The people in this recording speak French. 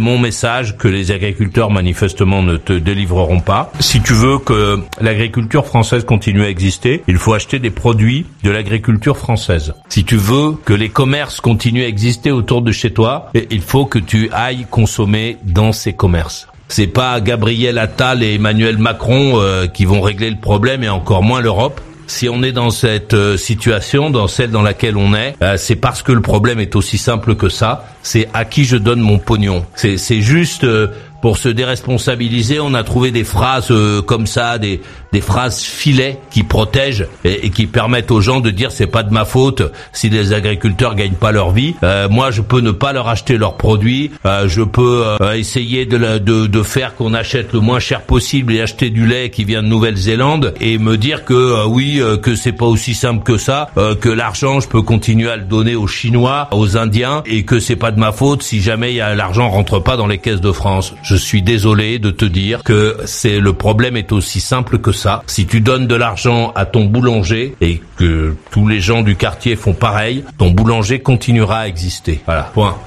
Mon message que les agriculteurs manifestement ne te délivreront pas. Si tu veux que l'agriculture française continue à exister, il faut acheter des produits de l'agriculture française. Si tu veux que les commerces continuent à exister autour de chez toi, il faut que tu ailles consommer dans ces commerces. C'est pas Gabriel Attal et Emmanuel Macron euh, qui vont régler le problème et encore moins l'Europe. Si on est dans cette euh, situation, dans celle dans laquelle on est, euh, c'est parce que le problème est aussi simple que ça. C'est à qui je donne mon pognon. C'est juste pour se déresponsabiliser, on a trouvé des phrases euh, comme ça, des, des phrases filets qui protègent et, qui permettent aux gens de dire c'est pas de ma faute si les agriculteurs gagnent pas leur vie. Euh, moi, je peux ne pas leur acheter leurs produits. Euh, je peux essayer de, de, de faire qu'on achète le moins cher possible et acheter du lait qui vient de Nouvelle-Zélande et me dire que oui, que c'est pas aussi simple que ça, que l'argent je peux continuer à le donner aux Chinois, aux Indiens et que c'est pas de ma faute si jamais l'argent rentre pas dans les caisses de France. Je suis désolé de te dire que c'est le problème est aussi simple que ça. Si tu donnes de l'argent à ton boulanger et que tous les gens du quartier font pareil, ton boulanger continuera à exister. Voilà. Point.